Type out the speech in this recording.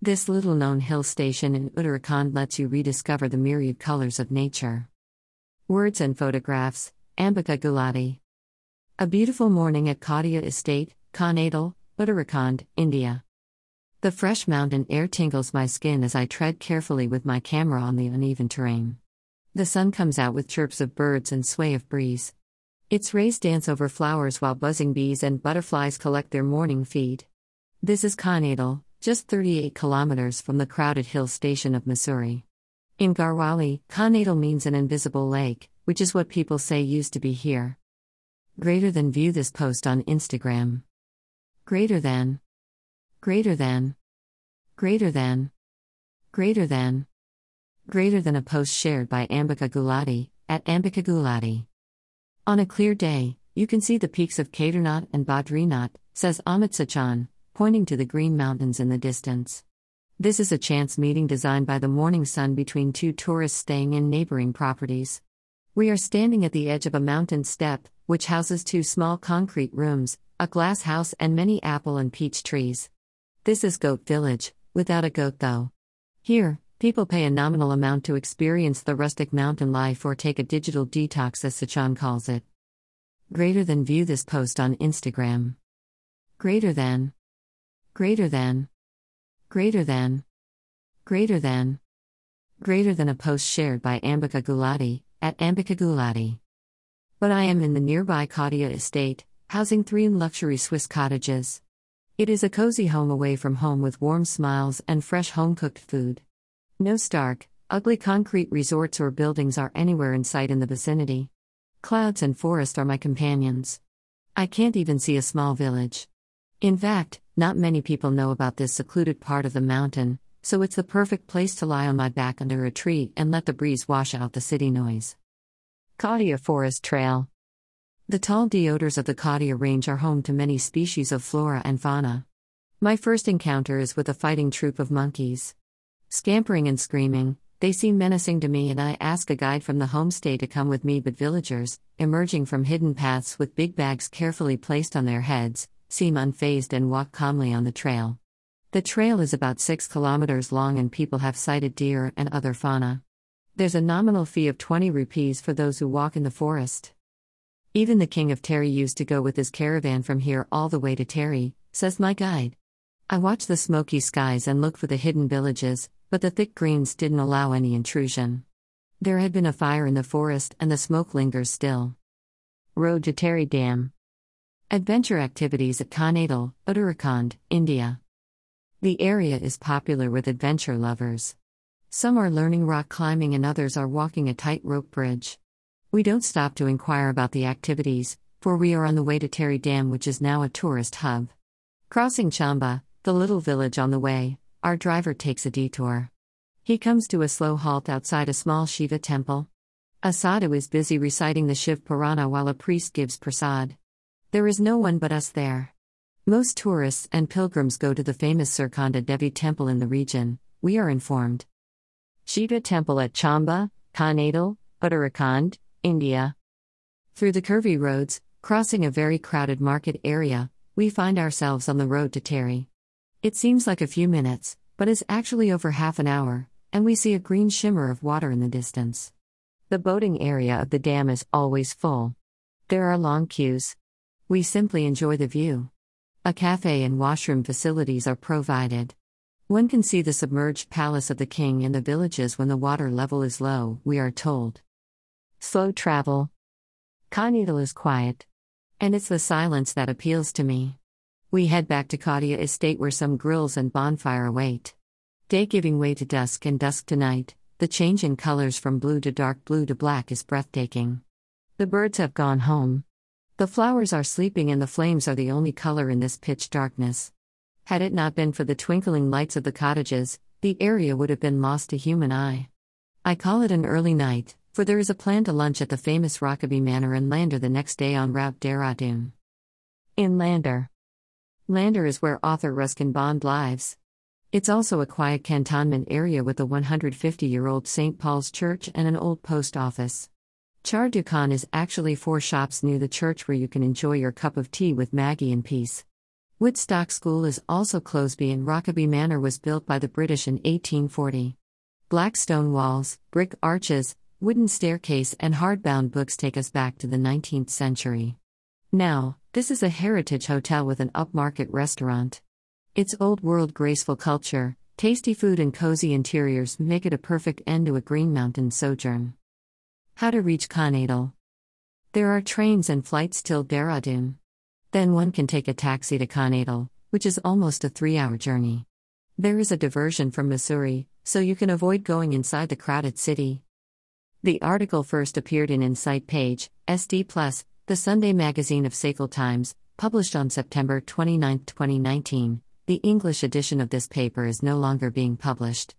This little known hill station in Uttarakhand lets you rediscover the myriad colors of nature. Words and photographs Ambika Gulati. A beautiful morning at Kaudia Estate, Kanatal, Uttarakhand, India. The fresh mountain air tingles my skin as I tread carefully with my camera on the uneven terrain. The sun comes out with chirps of birds and sway of breeze. Its rays dance over flowers while buzzing bees and butterflies collect their morning feed. This is Kanatal, just 38 kilometers from the crowded hill station of Mussoorie. In Garhwali, Kanatal means an invisible lake, which is what people say used to be here. Greater than view this post on Instagram. Greater than. Greater than. Greater than. Greater than. Greater than a post shared by Ambika Gulati, at Ambika Gulati. On a clear day, you can see the peaks of Kedarnath and Badrinath, says Amit Sachan, pointing to the green mountains in the distance. This is a chance meeting designed by the morning sun between two tourists staying in neighboring properties. We are standing at the edge of a mountain step, which houses two small concrete rooms, a glass house, and many apple and peach trees. This is Goat Village, without a goat though. Here, people pay a nominal amount to experience the rustic mountain life or take a digital detox, as Sachan calls it. Greater than view this post on Instagram. Greater than. Greater than. Greater than. Greater than. Greater than a post shared by Ambika Gulati, at Ambika Gulati. But I am in the nearby Kaudia estate, housing three luxury Swiss cottages. It is a cozy home away from home with warm smiles and fresh home cooked food. No stark, ugly concrete resorts or buildings are anywhere in sight in the vicinity. Clouds and forest are my companions. I can't even see a small village. In fact, not many people know about this secluded part of the mountain, so it's the perfect place to lie on my back under a tree and let the breeze wash out the city noise. Kaudia Forest Trail the tall deodars of the Kaudia range are home to many species of flora and fauna. My first encounter is with a fighting troop of monkeys. Scampering and screaming, they seem menacing to me, and I ask a guide from the homestay to come with me. But villagers, emerging from hidden paths with big bags carefully placed on their heads, seem unfazed and walk calmly on the trail. The trail is about 6 kilometers long, and people have sighted deer and other fauna. There's a nominal fee of 20 rupees for those who walk in the forest. Even the king of Tehri used to go with his caravan from here all the way to Tehri, says my guide. I watch the smoky skies and look for the hidden villages, but the thick greens didn't allow any intrusion. There had been a fire in the forest and the smoke lingers still. Road to Tehri Dam. Adventure activities at Kanatal, Uttarakhand, India. The area is popular with adventure lovers. Some are learning rock climbing and others are walking a tightrope bridge. We don't stop to inquire about the activities, for we are on the way to Tehri Dam, which is now a tourist hub. Crossing Chamba, the little village on the way, our driver takes a detour. He comes to a slow halt outside a small Shiva temple. A sadhu is busy reciting the Shiv Purana while a priest gives prasad. There is no one but us there. Most tourists and pilgrims go to the famous Surkanda Devi temple in the region, we are informed. Shiva temple at Chamba, Kanatal, Uttarakhand, India. Through the curvy roads, crossing a very crowded market area, we find ourselves on the road to Tehri. It seems like a few minutes, but is actually over half an hour, and we see a green shimmer of water in the distance. The boating area of the dam is always full. There are long queues. We simply enjoy the view. A cafe and washroom facilities are provided. One can see the submerged palace of the king and the villages when the water level is low, we are told. Slow travel. Kanatal is quiet. And it's the silence that appeals to me. We head back to Kaudia Estate where some grills and bonfire await. Day giving way to dusk and dusk to night, the change in colors from blue to dark blue to black is breathtaking. The birds have gone home. The flowers are sleeping and the flames are the only color in this pitch darkness. Had it not been for the twinkling lights of the cottages, the area would have been lost to human eye. I call it an early night, for there is a plan to lunch at the famous Rokeby Manor in Landour the next day on route Dehradun. In Landour. Landour is where author Ruskin Bond lives. It's also a quiet cantonment area with a 150 year old St. Paul's Church and an old post office. Char Dukan is actually four shops near the church where you can enjoy your cup of tea with Maggi in peace. Woodstock School is also Closeby and Rokeby Manor was built by the British in 1840. Black stone walls, brick arches, wooden staircase, and hardbound books take us back to the 19th century. Now, this is a heritage hotel with an upmarket restaurant. Its old world graceful culture, tasty food, and cozy interiors make it a perfect end to a Green Mountain sojourn. How to reach Kanatal. There are trains and flights till Dehradun. Then one can take a taxi to Kanatal, which is almost a three hour journey. There is a diversion from Mussoorie, so you can avoid going inside the crowded city. The article first appeared in Insight Page, SD Plus, the Sunday magazine of Sakal Times, published on September 29, 2019. The English edition of this paper is no longer being published.